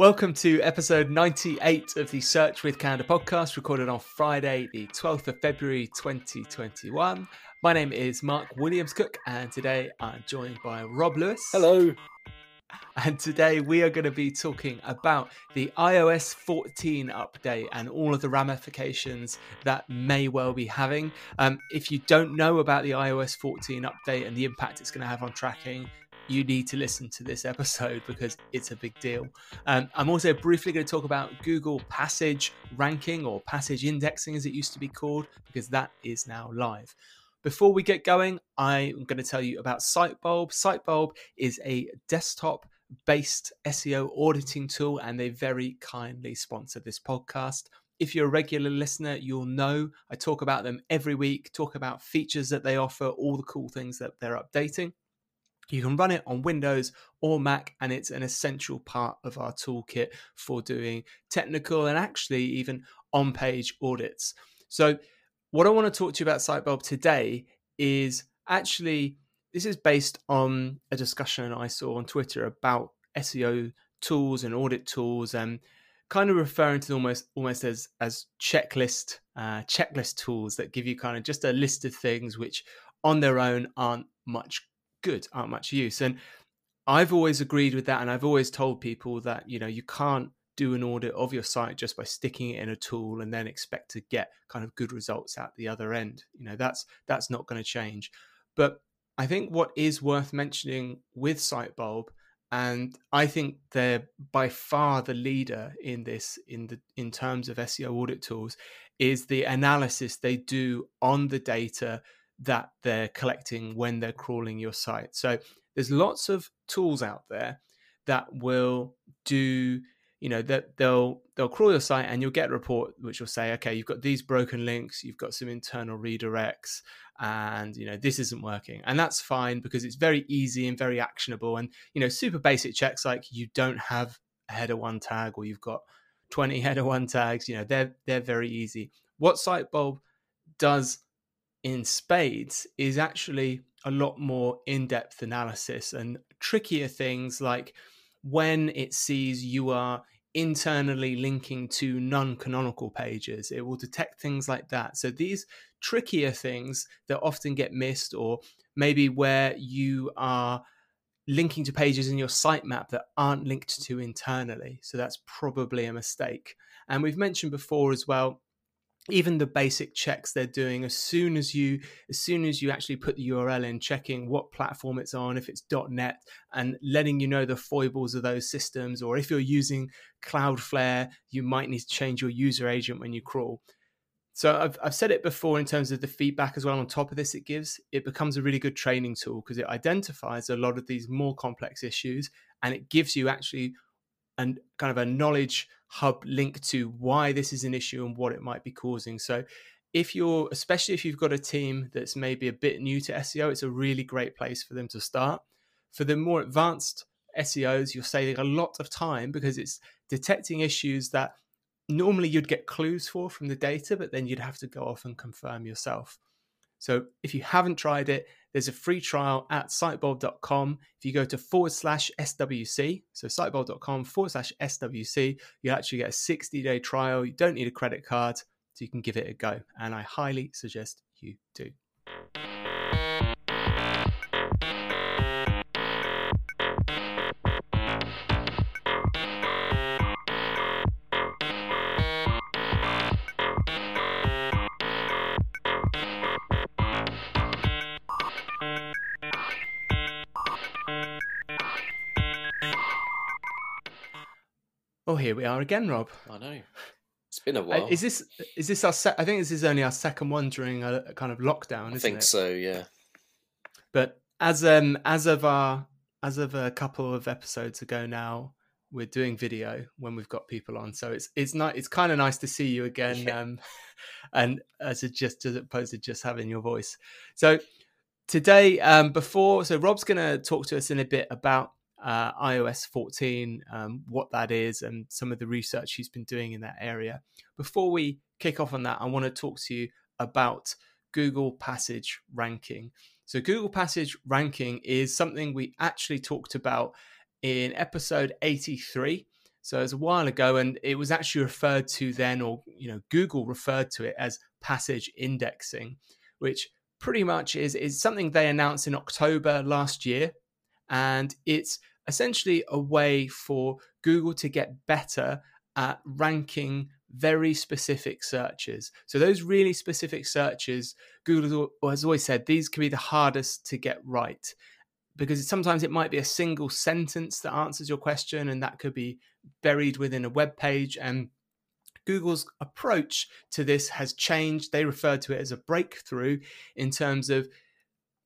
Welcome to episode 98 of the Search with Candour podcast, recorded on Friday, the 12th of February 2021. My name is Mark Williams Cook, and today I'm joined by Rob Lewis. Hello. And today we are going to be talking about the iOS 14 update and all of the ramifications that may well be having. Um, if you don't know about the iOS 14 update and the impact it's going to have on tracking, you need to listen to this episode because it's a big deal. Um, I'm also briefly going to talk about Google Passage ranking or passage indexing as it used to be called because that is now live. Before we get going, I'm going to tell you about Sitebulb. Sitebulb is a desktop based SEO auditing tool and they very kindly sponsor this podcast. If you're a regular listener, you'll know I talk about them every week, talk about features that they offer, all the cool things that they're updating. You can run it on Windows or Mac, and it's an essential part of our toolkit for doing technical and actually even on page audits. So, what I want to talk to you about Sitebulb today is actually this is based on a discussion I saw on Twitter about SEO tools and audit tools and kind of referring to almost almost as as checklist uh, checklist tools that give you kind of just a list of things which on their own aren't much good, aren't much use. And I've always agreed with that, and I've always told people that you know you can't do an audit of your site just by sticking it in a tool and then expect to get kind of good results at the other end. You know that's that's not going to change. But I think what is worth mentioning with Sitebulb, and I think they're by far the leader in this in the in terms of SEO audit tools, is the analysis they do on the data that they're collecting when they're crawling your site. So there's lots of tools out there that will do you know that they'll they'll crawl your site and you'll get a report which will say okay you've got these broken links you've got some internal redirects and you know this isn't working. And that's fine because it's very easy and very actionable and you know super basic checks like you don't have a header one tag or you've got 20 header one tags you know they're they're very easy. What sitebulb does in spades is actually a lot more in-depth analysis and trickier things like when it sees you are internally linking to non-canonical pages. It will detect things like that. So these trickier things that often get missed or maybe where you are linking to pages in your sitemap that aren't linked to internally. So that's probably a mistake. And we've mentioned before as well even the basic checks they're doing as soon as you as soon as you actually put the url in checking what platform it's on if it's. net and letting you know the foibles of those systems or if you're using cloudflare you might need to change your user agent when you crawl. So I've, I've said it before in terms of the feedback as well on top of this it gives it becomes a really good training tool because it identifies a lot of these more complex issues and it gives you actually and kind of a knowledge hub link to why this is an issue and what it might be causing. So if you're especially if you've got a team that's maybe a bit new to SEO, it's a really great place for them to start. For the more advanced SEOs, you're saving a lot of time because it's detecting issues that normally you'd get clues for from the data, but then you'd have to go off and confirm yourself. So if you haven't tried it, there's a free trial at sitebulb.com. If you go to forward slash SWC, so sitebulb.com forward slash SWC, you actually get a 60 day trial. You don't need a credit card, so you can give it a go. And I highly suggest you do. Oh, here we are again, Rob. I know. It's been a while. Is this is this our? Se- I think this is only our second one during a, a kind of lockdown. I think it? so. Yeah. But as um as of our as of a couple of episodes ago now, we're doing video when we've got people on. So it's it's not it's kind of nice to see you again. Yeah. Um, and as a just as opposed to just having your voice. So today, um, before so Rob's going to talk to us in a bit about uh, iOS 14, um, what that is, and some of the research he's been doing in that area. Before we kick off on that, I want to talk to you about Google Passage ranking. So, Google Passage ranking is something we actually talked about in episode 83. So it was a while ago, and it was actually referred to then, or you know, Google referred to it as passage indexing, which pretty much is is something they announced in October last year, and it's essentially a way for Google to get better at ranking very specific searches. So those really specific searches, Google has always said these can be the hardest to get right because sometimes it might be a single sentence that answers your question and that could be buried within a web page and Google's approach to this has changed. They refer to it as a breakthrough in terms of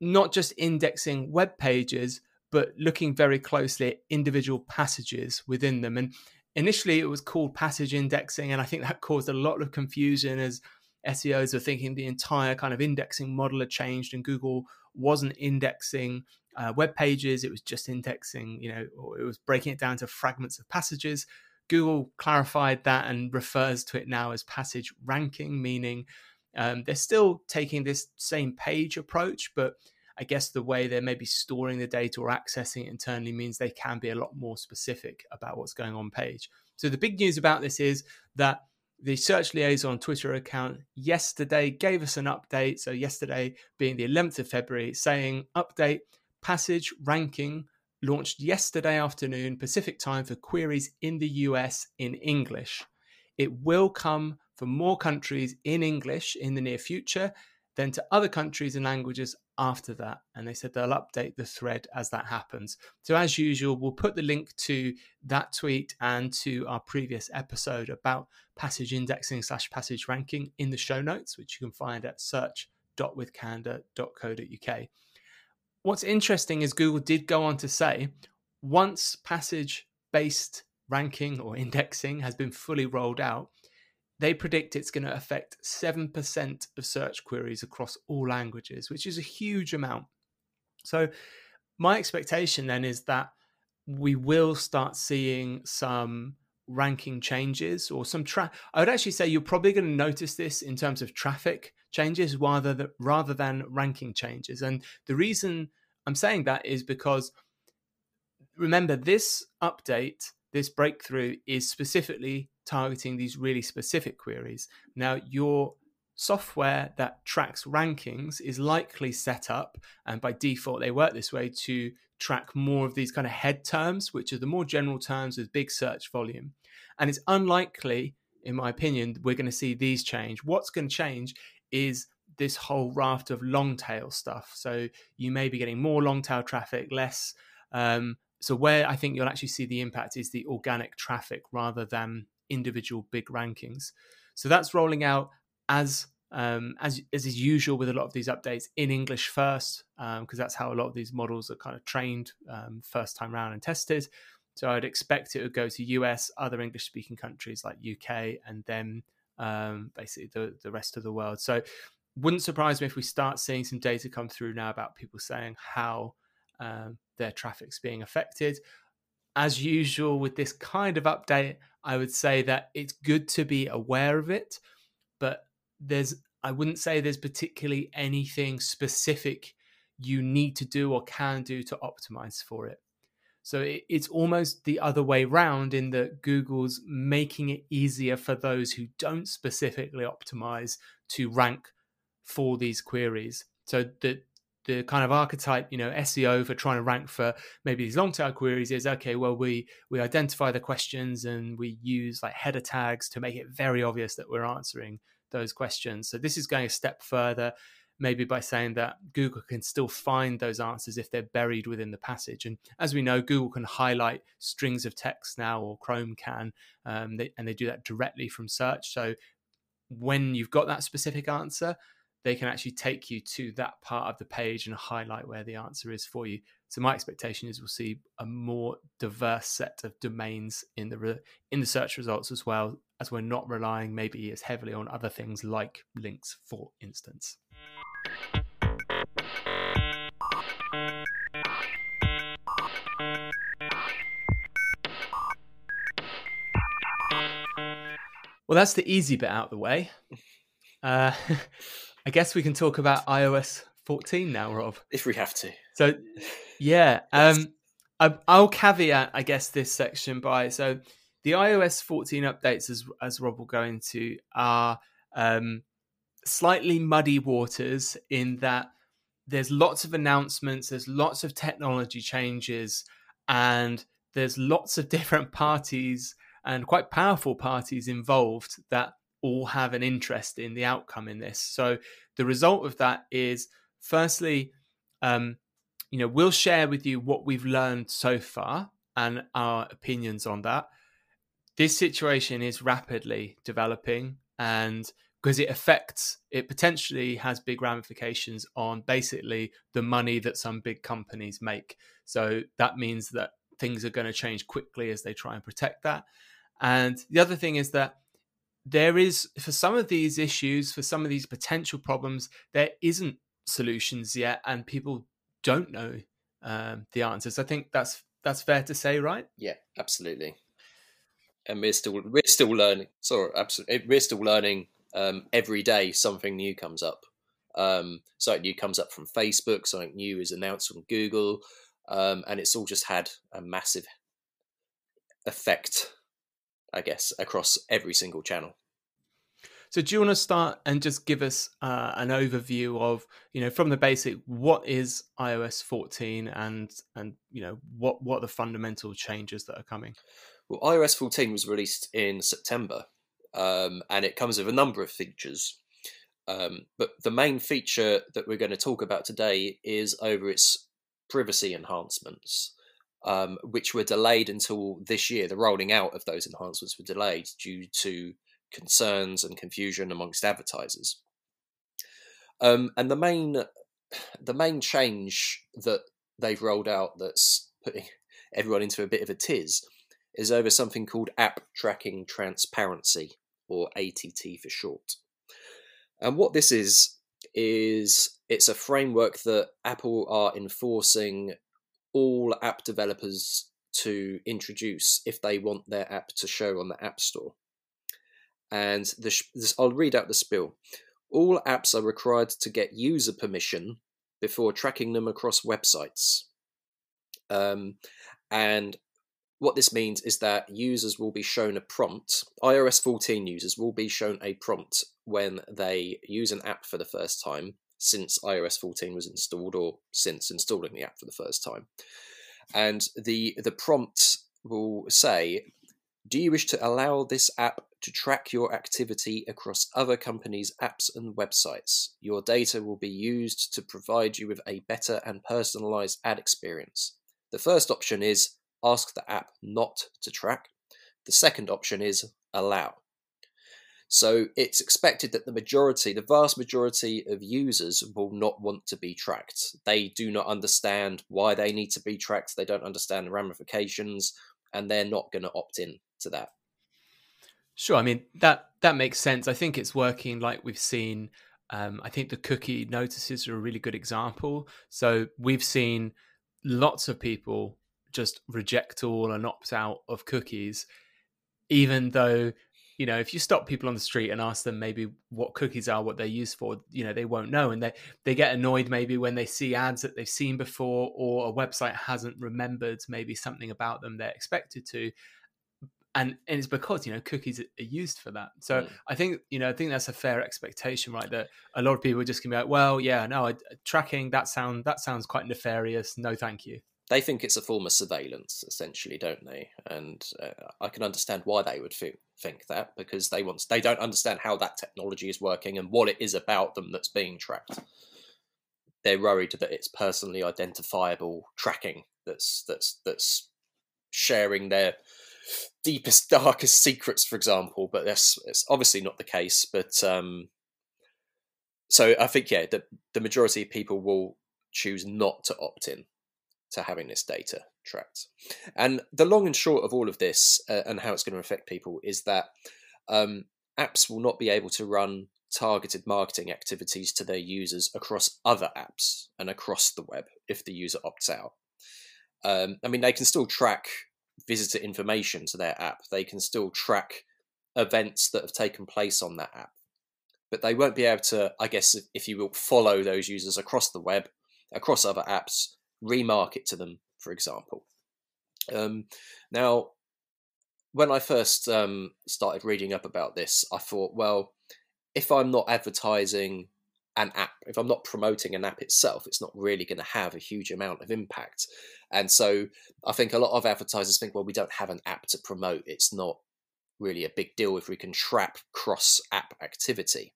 not just indexing web pages, but looking very closely at individual passages within them. And initially, it was called passage indexing, and I think that caused a lot of confusion as SEOs were thinking the entire kind of indexing model had changed, and Google wasn't indexing uh, web pages; it was just indexing, you know, it was breaking it down to fragments of passages. Google clarified that and refers to it now as passage ranking, meaning um, they're still taking this same page approach, but I guess the way they're maybe storing the data or accessing it internally means they can be a lot more specific about what's going on page. So the big news about this is that the Search Liaison Twitter account yesterday gave us an update. So yesterday being the 11th of February, saying update passage ranking launched yesterday afternoon Pacific time for queries in the US in English. It will come for more countries in English in the near future than to other countries and languages after that. And they said they'll update the thread as that happens. So, as usual, we'll put the link to that tweet and to our previous episode about passage indexing slash passage ranking in the show notes, which you can find at search.withcandour.co.uk. What's interesting is Google did go on to say once passage based ranking or indexing has been fully rolled out, they predict it's going to affect 7% of search queries across all languages, which is a huge amount. So, my expectation then is that we will start seeing some ranking changes or some tra- I would actually say you're probably going to notice this in terms of traffic changes rather than rather than ranking changes. And the reason I'm saying that is because remember this update, this breakthrough is specifically targeting these really specific queries. Now, your software that tracks rankings is likely set up, and by default, they work this way to track more of these kind of head terms, which are the more general terms with big search volume. And it's unlikely, in my opinion, we're going to see these change. What's going to change is this whole raft of long tail stuff. So you may be getting more long tail traffic, less. Um, so where I think you'll actually see the impact is the organic traffic rather than individual big rankings. So that's rolling out as um, as as is usual with a lot of these updates in English first, because um, that's how a lot of these models are kind of trained um, first time round and tested. So I'd expect it would go to US, other English speaking countries like UK, and then um, basically the the rest of the world. So wouldn't surprise me if we start seeing some data come through now about people saying how um, their traffic's being affected as usual with this kind of update, I would say that it's good to be aware of it, but there's I wouldn't say there's particularly anything specific you need to do or can do to optimize for it. So it, it's almost the other way round in that Google's making it easier for those who don't specifically optimize to rank for these queries. So that the kind of archetype, you know, SEO for trying to rank for maybe these long tail queries is okay. Well, we we identify the questions and we use like header tags to make it very obvious that we're answering those questions. So this is going a step further, maybe by saying that Google can still find those answers if they're buried within the passage. And as we know, Google can highlight strings of text now, or Chrome can, um, they, and they do that directly from search. So when you've got that specific answer they can actually take you to that part of the page and highlight where the answer is for you. So my expectation is we'll see a more diverse set of domains in the re- in the search results as well as we're not relying maybe as heavily on other things like links, for instance. Well, that's the easy bit out of the way. Uh, I guess we can talk about iOS 14 now, Rob. If we have to. So, yeah, um, I, I'll caveat, I guess, this section by so the iOS 14 updates, as as Rob will go into, are um, slightly muddy waters in that there's lots of announcements, there's lots of technology changes, and there's lots of different parties and quite powerful parties involved that all have an interest in the outcome in this. So the result of that is, firstly, um, you know, we'll share with you what we've learned so far and our opinions on that. This situation is rapidly developing, and because it affects, it potentially has big ramifications on basically the money that some big companies make. So that means that things are going to change quickly as they try and protect that. And the other thing is that there is, for some of these issues, for some of these potential problems, there isn't solutions yet, and people don't know um, the answers. I think that's that's fair to say, right? Yeah, absolutely. And we're still we're still learning. Sorry, absolutely, we're still learning. Um, every day, something new comes up. Um, something new comes up from Facebook. Something new is announced from Google, um, and it's all just had a massive effect I guess, across every single channel. So, do you want to start and just give us uh, an overview of, you know, from the basic, what is iOS 14, and and you know, what what are the fundamental changes that are coming? Well, iOS 14 was released in September, um, and it comes with a number of features. Um, but the main feature that we're going to talk about today is over its privacy enhancements um, which were delayed until this year. The rolling out of those enhancements were delayed due to concerns and confusion amongst advertisers. Um, and the main the main change that they've rolled out that's putting everyone into a bit of a tiz is over something called App Tracking Transparency, or ATT for short. And what this is is it's a framework that Apple are enforcing all app developers to introduce if they want their app to show on the App Store. And this, I'll read out the spill. All apps are required to get user permission before tracking them across websites. Um, and what this means is that users will be shown a prompt. iOS 14 users will be shown a prompt when they use an app for the first time since iOS 14 was installed or since installing the app for the first time. And the the prompt will say, "Do you wish to allow this app to track your activity across other companies' apps and websites? Your data will be used to provide you with a better and personalized ad experience." The first option is ask the app not to track. The second option is allow. So it's expected that the majority, the vast majority of users will not want to be tracked. They do not understand why they need to be tracked. They don't understand the ramifications, and they're not going to opt in to that. Sure. I mean that that makes sense. I think it's working like we've seen. Um, I think the cookie notices are a really good example. So we've seen lots of people just reject all and opt out of cookies, even though you know, if you stop people on the street and ask them maybe what cookies are, what they're used for, you know, they won't know, and they they get annoyed maybe when they see ads that they've seen before, or a website hasn't remembered maybe something about them they're expected to, and and it's because you know cookies are used for that. So mm. I think you know I think that's a fair expectation, right? That a lot of people are just gonna be like, well, yeah, no, I, tracking that sound that sounds quite nefarious. No, thank you they think it's a form of surveillance, essentially, don't they? And uh, I can understand why they would f- think that because they want they don't understand how that technology is working and what it is about them that's being tracked. They're worried that it's personally identifiable tracking that's that's that's sharing their deepest, darkest secrets, for example. But that's it's obviously not the case. But um, so I think yeah, the the majority of people will choose not to opt in to having this data tracked. And the long and short of all of this uh, and how it's going to affect people is that um, apps will not be able to run targeted marketing activities to their users across other apps and across the web if the user opts out. Um, I mean, they can still track visitor information to their app. They can still track events that have taken place on that app. But they won't be able to, I guess, if you will, follow those users across the web, across other apps, remarket to them, for example. Um, now, when I first um, started reading up about this, I thought, well, if I'm not advertising an app, if I'm not promoting an app itself, it's not really going to have a huge amount of impact. And so I think a lot of advertisers think, well, we don't have an app to promote. It's not really a big deal if we can trap cross app activity.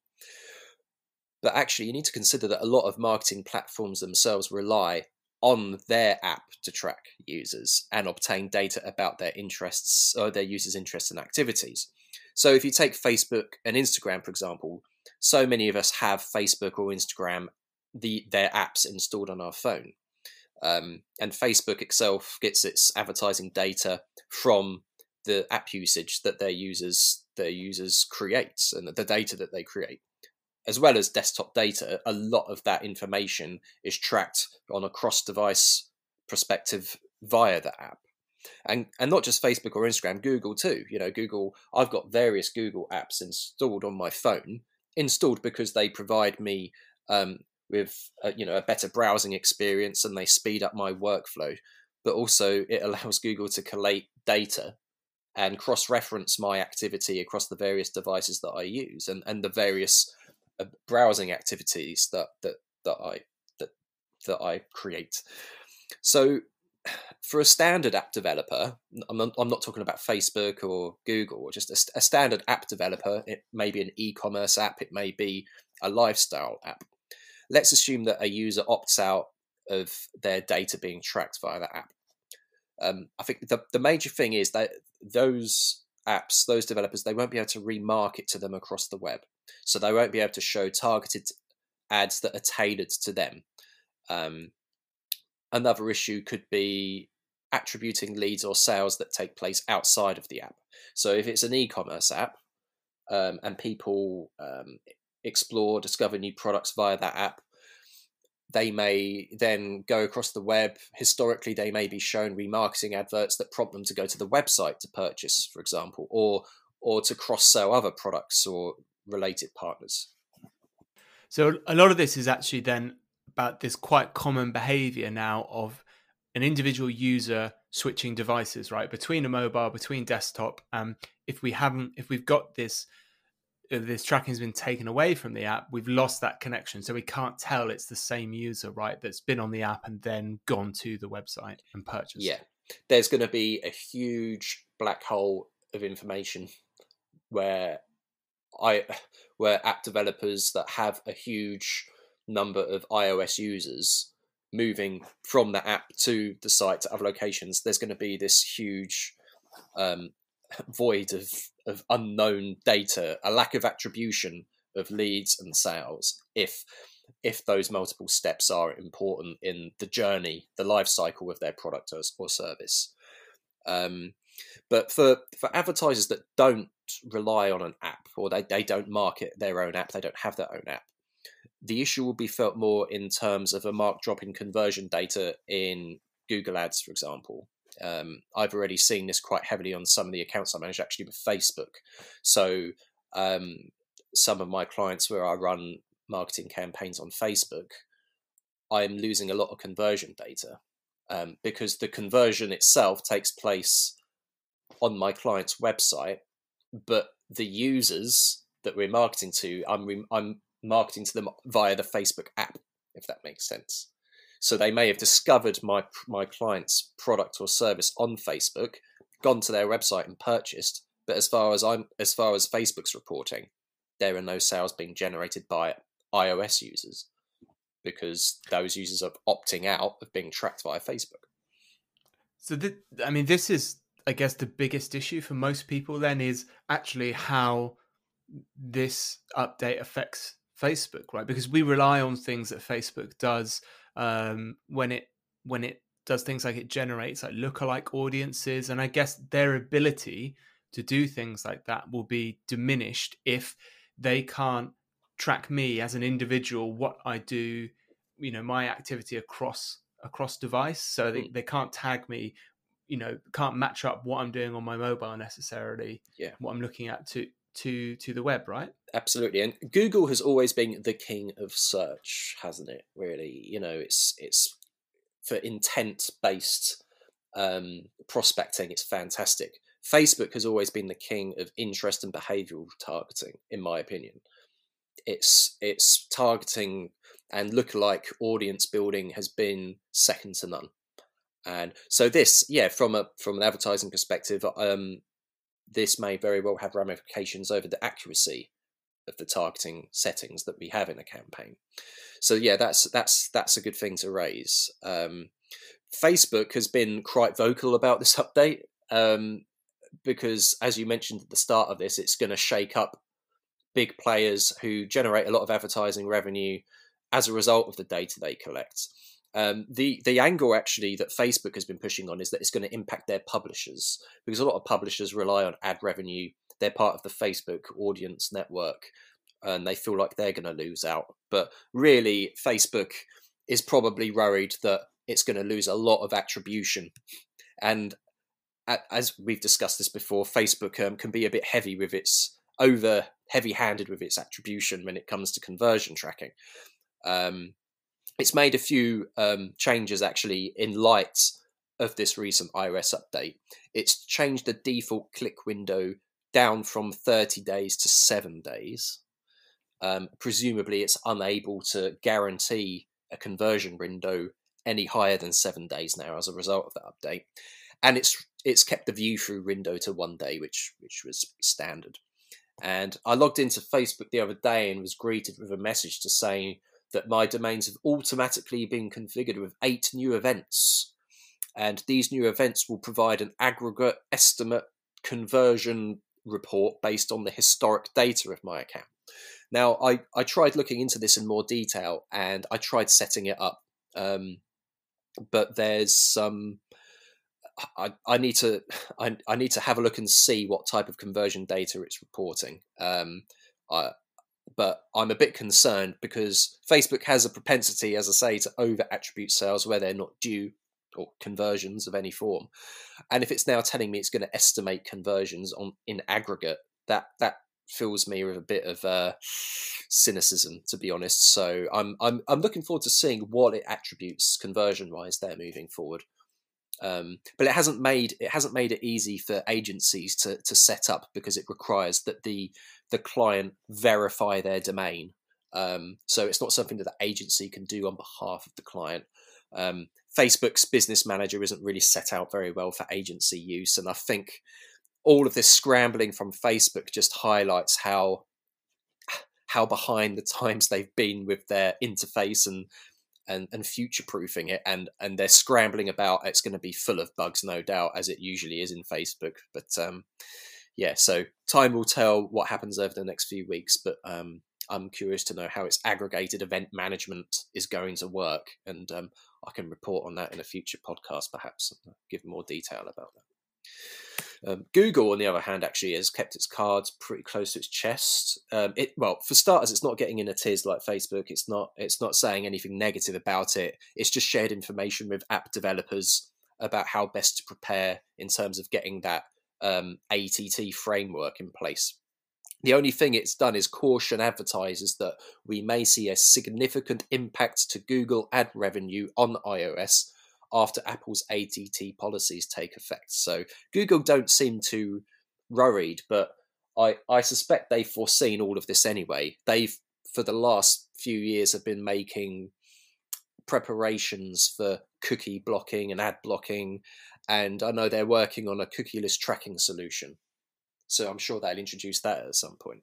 But actually, you need to consider that a lot of marketing platforms themselves rely on their app to track users and obtain data about their interests or their users' interests and activities. So if you take Facebook and Instagram, for example, so many of us have Facebook or Instagram, the their apps installed on our phone. Um, and Facebook itself gets its advertising data from the app usage that their users their users create and the data that they create as well as desktop data, a lot of that information is tracked on a cross device perspective via the app. And, and not just Facebook or Instagram, Google too. You know, Google, I've got various Google apps installed on my phone, installed because they provide me um, with, a, you know, a better browsing experience and they speed up my workflow. But also, it allows Google to collate data and cross reference my activity across the various devices that I use and, and the various uh, browsing activities that that that I that that I create. So for a standard app developer, I'm not, I'm not talking about Facebook or Google, or just a, a standard app developer. It may be an e-commerce app, it may be a lifestyle app. Let's assume that a user opts out of their data being tracked via the app. Um, I think the, the major thing is that those apps, those developers, they won't be able to remarket to them across the web. So they won't be able to show targeted ads that are tailored to them. Um, another issue could be attributing leads or sales that take place outside of the app. So if it's an e-commerce app um, and people um, explore, discover new products via that app, they may then go across the web. Historically, they may be shown remarketing adverts that prompt them to go to the website to purchase, for example, or or to cross sell other products or related partners. So a lot of this is actually then about this quite common behavior now of an individual user switching devices, right, between a mobile, between desktop. Um, if we haven't, if we've got this uh, this tracking has been taken away from the app, we've lost that connection. So we can't tell it's the same user, right, that's been on the app and then gone to the website and purchased. Yeah. There's going to be a huge black hole of information where I where app developers that have a huge number of iOS users moving from the app to the site to other locations, there's going to be this huge um, void of of unknown data, a lack of attribution of leads and sales if if those multiple steps are important in the journey, the life cycle of their product or, or service. Um, but for for advertisers that don't rely on an app or they, they don't market their own app, they don't have their own app, the issue will be felt more in terms of a marked drop in conversion data in Google Ads, for example. Um, I've already seen this quite heavily on some of the accounts I manage actually with Facebook. So um, some of my clients where I run marketing campaigns on Facebook, I'm losing a lot of conversion data um, because the conversion itself takes place on my client's website, but the users that we're marketing to, I'm re- I'm marketing to them via the Facebook app, if that makes sense. So they may have discovered my my client's product or service on Facebook, gone to their website and purchased. But as far as I'm as far as Facebook's reporting, there are no sales being generated by iOS users because those users are opting out of being tracked via Facebook. So, th- I mean, this is, I guess, the biggest issue for most people. Then is actually how this update affects Facebook, right? Because we rely on things that Facebook does um, when it when it does things like it generates like lookalike audiences, and I guess their ability to do things like that will be diminished if they can't track me as an individual, what I do, you know, my activity across across device. So they, mm. they can't tag me you know can't match up what I'm doing on my mobile necessarily. Yeah. What I'm looking at to to to the web, right? Absolutely. And Google has always been the king of search, hasn't it? Really, you know, it's it's for intent based um, prospecting. It's fantastic. Facebook has always been the king of interest and behavioral targeting, in my opinion. It's it's targeting and lookalike audience building has been second to none. And so this, yeah, from a from an advertising perspective, um, this may very well have ramifications over the accuracy of the targeting settings that we have in a campaign. So yeah, that's that's that's a good thing to raise. Um, Facebook has been quite vocal about this update um, because, as you mentioned at the start of this, it's going to shake up big players who generate a lot of advertising revenue as a result of the data they collect. Um, the the angle actually that Facebook has been pushing on is that it's going to impact their publishers because a lot of publishers rely on ad revenue. They're part of the Facebook audience network, and they feel like they're going to lose out. But really, Facebook is probably worried that it's going to lose a lot of attribution, and as we've discussed this before, Facebook um, can be a bit heavy with its over heavy handed with its attribution when it comes to conversion tracking. Um, it's made a few um, changes actually in light of this recent iOS update. It's changed the default click window down from 30 days to seven days. Um, presumably, it's unable to guarantee a conversion window any higher than seven days now as a result of that update, and it's it's kept the view through window to one day, which which was standard. And I logged into Facebook the other day and was greeted with a message to say that my domains have automatically been configured with eight new events. And these new events will provide an aggregate estimate conversion report based on the historic data of my account. Now, I, I tried looking into this in more detail and I tried setting it up. Um, but there's some. I, I need to I, I need to have a look and see what type of conversion data it's reporting. Um, I, but I'm a bit concerned because Facebook has a propensity, as I say, to over attribute sales where they're not due or conversions of any form. And if it's now telling me it's going to estimate conversions on in aggregate, that that fills me with a bit of uh, cynicism, to be honest. So I'm I'm I'm looking forward to seeing what it attributes conversion wise there moving forward. Um, but it hasn't made it hasn't made it easy for agencies to to set up because it requires that the the client verify their domain. Um, so it's not something that the agency can do on behalf of the client. Um, Facebook's business manager isn't really set out very well for agency use, and I think all of this scrambling from Facebook just highlights how how behind the times they've been with their interface and and, and future proofing it and and they're scrambling about it's going to be full of bugs no doubt as it usually is in facebook but um yeah so time will tell what happens over the next few weeks but um i'm curious to know how its aggregated event management is going to work and um i can report on that in a future podcast perhaps give more detail about that um, Google, on the other hand, actually has kept its cards pretty close to its chest. Um, it well, for starters, it's not getting in a tiz like Facebook. It's not. It's not saying anything negative about it. It's just shared information with app developers about how best to prepare in terms of getting that um, ATT framework in place. The only thing it's done is caution advertisers that we may see a significant impact to Google ad revenue on iOS after Apple's ATT policies take effect. So Google don't seem too worried, but I, I suspect they've foreseen all of this anyway. They've, for the last few years, have been making preparations for cookie blocking and ad blocking, and I know they're working on a cookieless tracking solution. So I'm sure they'll introduce that at some point.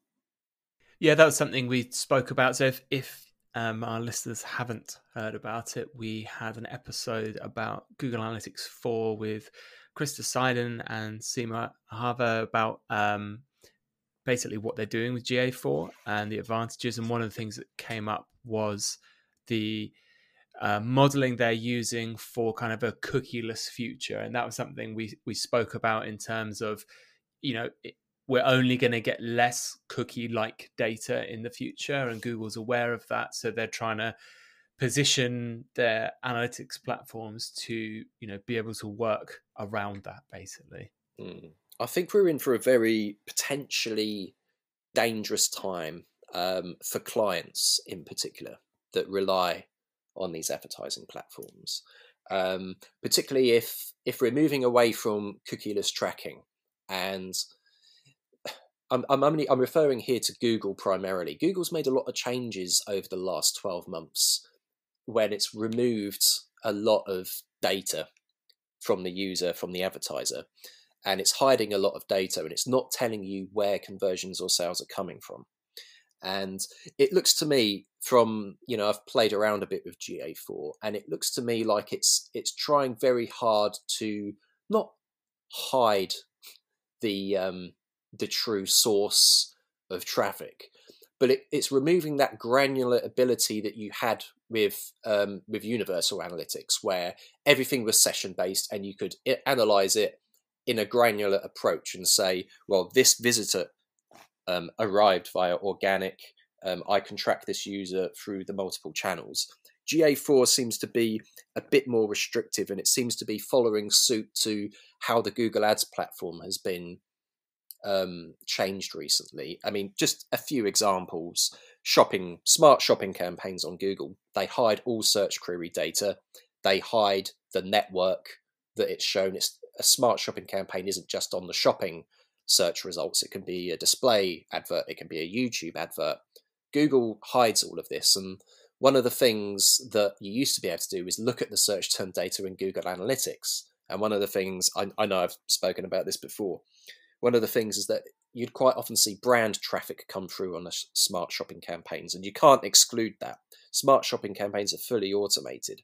Yeah, that was something we spoke about. So if, if um, our listeners haven't heard about it, we had an episode about Google Analytics 4 with Krista Seiden and Simo Ahava about um, basically what they're doing with GA4 and the advantages. And one of the things that came up was the uh, modeling they're using for kind of a cookieless future. And that was something we, we spoke about in terms of, you know, we're only going to get less cookie like data in the future and google's aware of that so they're trying to position their analytics platforms to you know be able to work around that basically mm. i think we're in for a very potentially dangerous time um, for clients in particular that rely on these advertising platforms um, particularly if if we're moving away from cookieless tracking and I'm, I'm only I'm referring here to Google primarily. Google's made a lot of changes over the last 12 months when it's removed a lot of data from the user, from the advertiser, and it's hiding a lot of data and it's not telling you where conversions or sales are coming from. And it looks to me from, you know, I've played around a bit with GA4 and it looks to me like it's it's trying very hard to not hide the um the true source of traffic, but it, it's removing that granular ability that you had with um, with universal analytics, where everything was session based and you could analyze it in a granular approach and say, well, this visitor um, arrived via organic. Um, I can track this user through the multiple channels. GA4 seems to be a bit more restrictive and it seems to be following suit to how the Google Ads platform has been um, changed recently. I mean, just a few examples shopping, smart shopping campaigns on Google, they hide all search query data, they hide the network that it's shown. It's a smart shopping campaign isn't just on the shopping search results, it can be a display advert, it can be a YouTube advert. Google hides all of this. And one of the things that you used to be able to do is look at the search term data in Google Analytics. And one of the things I, I know I've spoken about this before one of the things is that you'd quite often see brand traffic come through on the smart shopping campaigns, and you can't exclude that. Smart shopping campaigns are fully automated.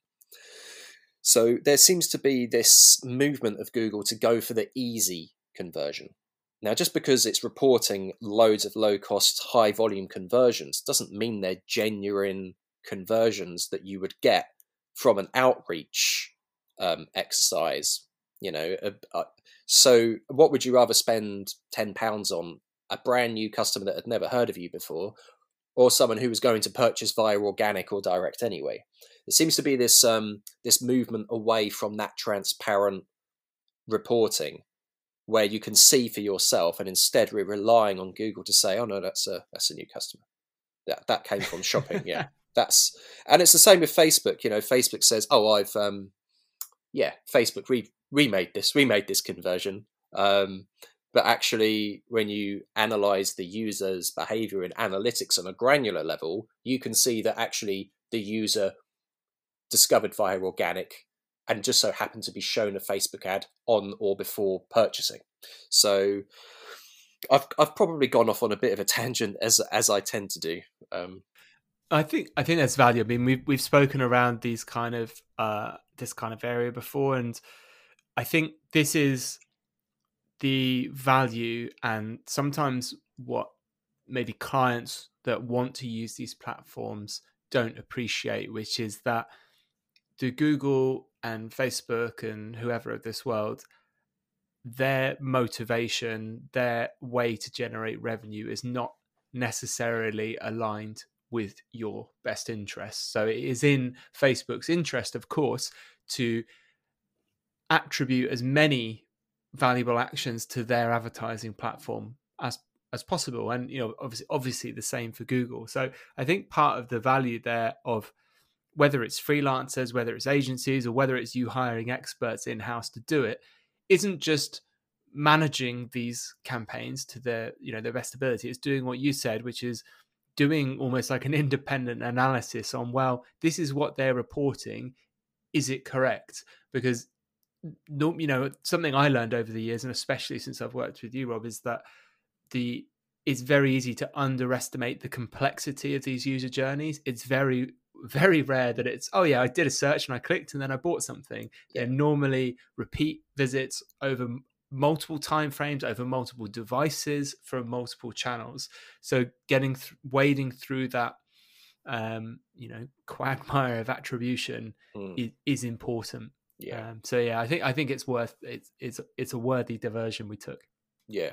So there seems to be this movement of Google to go for the easy conversion. Now, just because it's reporting loads of low cost, high volume conversions doesn't mean they're genuine conversions that you would get from an outreach um, exercise. You know, so, what would you rather spend ten pounds on? A brand new customer that had never heard of you before, or someone who was going to purchase via organic or direct anyway? There seems to be this um, this movement away from that transparent reporting, where you can see for yourself, and instead we're relying on Google to say, "Oh no, that's a that's a new customer. That that came from shopping." yeah, that's and it's the same with Facebook. You know, Facebook says, "Oh, I've um, yeah, Facebook re remade this, remade this conversion. Um, but actually, when you analyze the user's behavior in analytics on a granular level, you can see that actually the user discovered via organic and just so happened to be shown a Facebook ad on or before purchasing. So I've I've probably gone off on a bit of a tangent as as I tend to do. Um, I think I think that's value. I mean, we've we've spoken around these kind of uh, this kind of area before, and I think this is the value and sometimes what maybe clients that want to use these platforms don't appreciate, which is that the Google and Facebook and whoever of this world, their motivation, their way to generate revenue is not necessarily aligned with your best interests. So it is in Facebook's interest, of course, to attribute as many valuable actions to their advertising platform as as possible. And you know obviously obviously the same for google. So i think part of the value there of whether it's freelancers whether it's agencies or whether it's you hiring experts in house to do it isn't just managing these campaigns to their you know their best ability. It's doing what you said which is doing almost like an independent analysis on well this is what they're reporting. Is it correct? Because you know something I learned over the years, and especially since I've worked with you, Rob, is that the it's very easy to underestimate the complexity of these user journeys. It's very very rare that it's oh yeah I did a search and I clicked and then I bought something. They're normally repeat visits over multiple time frames over multiple devices from multiple channels. So getting th- wading through that um, you know quagmire of attribution mm. is, is important yeah. Um, so yeah, I think I think it's worth it's it's it's a worthy diversion we took. Yeah,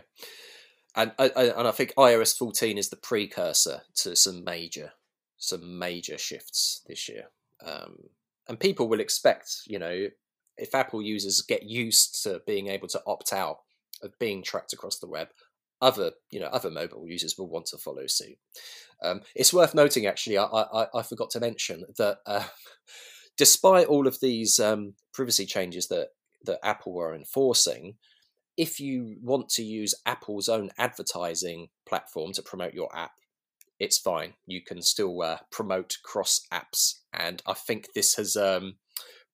and I, and I think iOS 14 is the precursor to some major some major shifts this year. Um, and people will expect, you know, if Apple users get used to being able to opt out of being tracked across the web, other you know other mobile users will want to follow suit. Um, it's worth noting, actually, I, I, I, forgot to mention that uh, despite all of these um, privacy changes that that Apple are enforcing, if you want to use Apple's own advertising platform to promote your app, it's fine. You can still uh, promote cross apps, and I think this has um,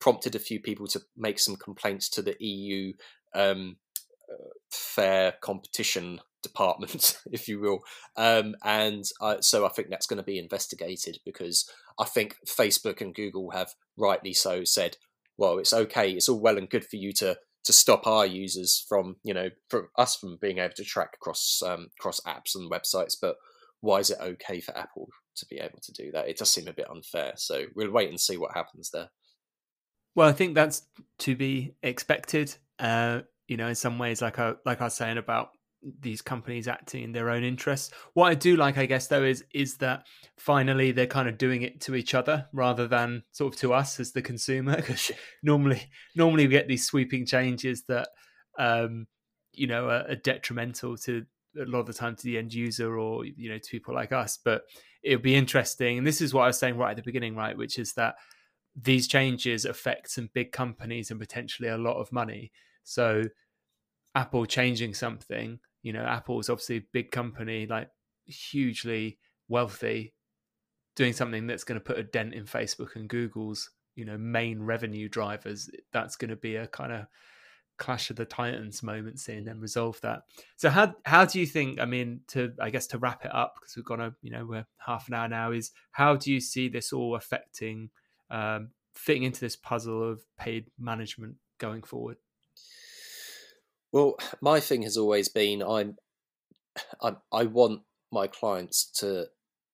prompted a few people to make some complaints to the EU um, uh, fair competition department, if you will. Um, and uh, so I think that's going to be investigated because I think Facebook and Google have rightly so said, well, it's okay. It's all well and good for you to to stop our users from, you know, from us from being able to track across um, across apps and websites, but why is it okay for Apple to be able to do that? It does seem a bit unfair. So we'll wait and see what happens there. Well, I think that's to be expected. Uh, you know, in some ways, like I like I was saying about these companies acting in their own interests. What I do like, I guess, though, is is that finally they're kind of doing it to each other rather than sort of to us as the consumer. Because normally, normally we get these sweeping changes that, um, you know, are, are, detrimental to a lot of the time to the end user or you know to people like us. But it'll be interesting, and this is what I was saying right at the beginning, right, which is that these changes affect some big companies and potentially a lot of money. So Apple changing something, you know, Apple is obviously a big company, like hugely wealthy, doing something that's going to put a dent in Facebook and Google's, you know, main revenue drivers. That's going to be a kind of clash of the titans moment seeing them resolve that so how how do you think i mean to i guess to wrap it up because we've got a you know we're half an hour now is how do you see this all affecting um, fitting into this puzzle of paid management going forward? Well, my thing has always been I'm, I'm I want my clients to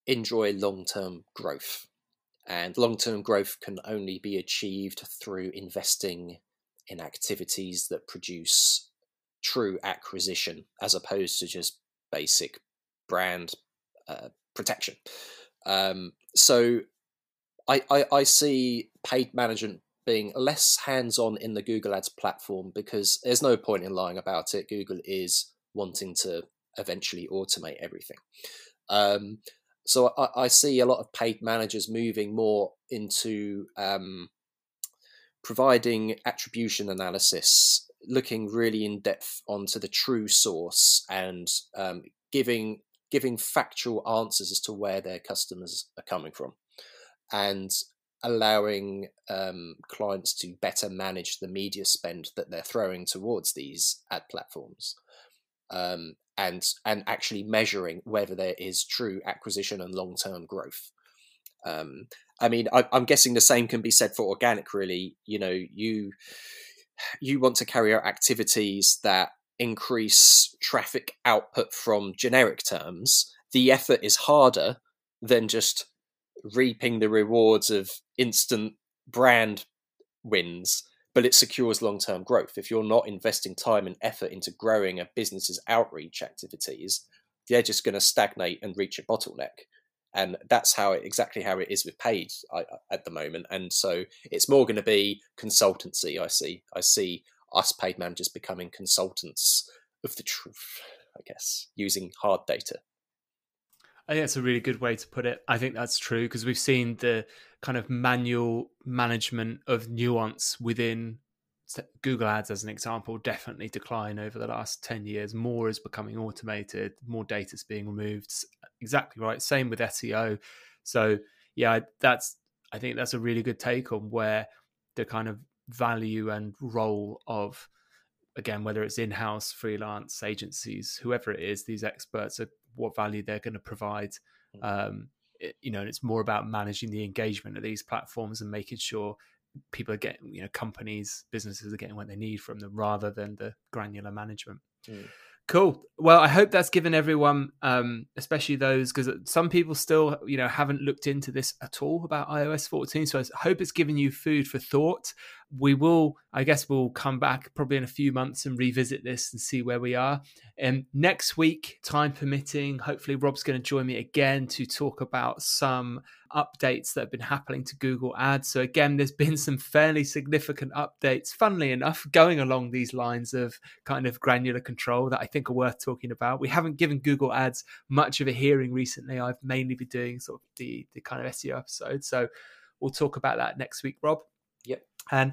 enjoy long term growth, and long term growth can only be achieved through investing in activities that produce true acquisition as opposed to just basic brand uh, protection. Um, so I, I, I see paid management being less hands-on in the Google Ads platform because there's no point in lying about it. Google is wanting to eventually automate everything. Um, so I, I, see a lot of paid managers moving more into um, providing attribution analysis, looking really in depth onto the true source, and um, giving giving factual answers as to where their customers are coming from and allowing um, clients to better manage the media spend that they're throwing towards these ad platforms um, and and actually measuring whether there is true acquisition and long-term growth. Um, i mean I, i'm guessing the same can be said for organic really. You know you you want to carry out activities that increase traffic output from generic terms. The effort is harder than just reaping the rewards of instant brand wins, but it secures long term growth. If you're not investing time and effort into growing a business's outreach activities, they're just going to stagnate and reach a bottleneck. And that's how it, exactly how it is with paid at the moment. And so it's more going to be consultancy. I see. I see us paid managers becoming consultants of the truth. I guess using hard data. I think that's a really good way to put it. I think that's true because we've seen the kind of manual management of nuance within Google Ads, as an example, definitely decline over the last 10 years. More is becoming automated, more data is being removed. Exactly right. Same with SEO. So, yeah, that's, I think that's a really good take on where the kind of value and role of, again, whether it's in house, freelance, agencies, whoever it is, these experts are what value they're going to provide. Mm. Um, it, you know, and it's more about managing the engagement of these platforms and making sure people are getting, you know, companies, businesses are getting what they need from them rather than the granular management. Mm. Cool. Well, I hope that's given everyone, um, especially those, because some people still, you know, haven't looked into this at all about iOS 14. So I hope it's given you food for thought. We will, I guess, we'll come back probably in a few months and revisit this and see where we are. And um, next week, time permitting, hopefully Rob's going to join me again to talk about some updates that have been happening to Google Ads. So again, there's been some fairly significant updates, funnily enough, going along these lines of kind of granular control that I think are worth talking about. We haven't given Google Ads much of a hearing recently. I've mainly been doing sort of the the kind of SEO episode. So we'll talk about that next week, Rob. Yep. And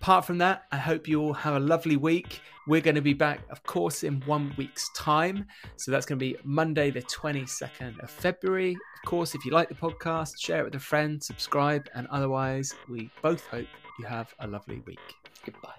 apart from that, I hope you all have a lovely week. We're going to be back, of course, in one week's time. So that's going to be Monday, the 22nd of February. Of course, if you like the podcast, share it with a friend, subscribe, and otherwise, we both hope you have a lovely week. Goodbye.